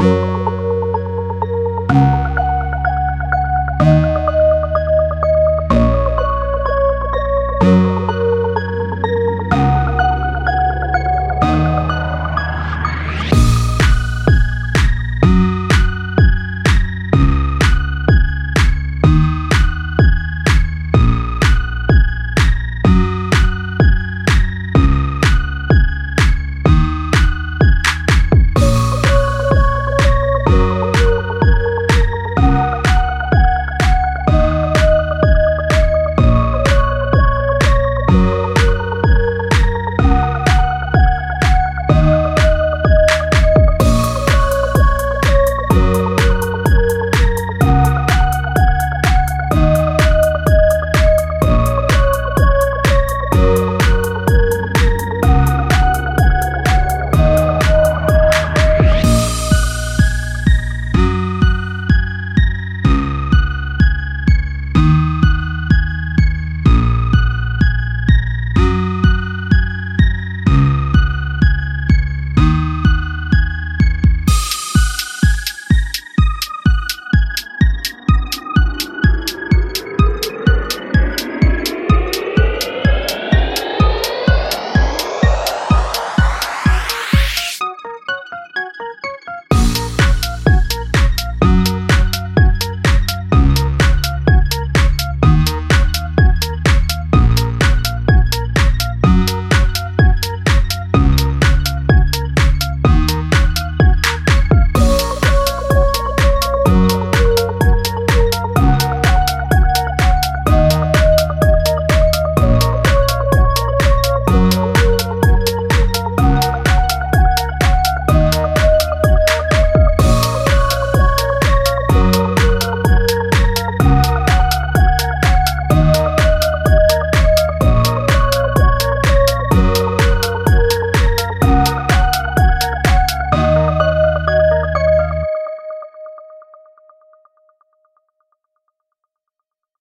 Música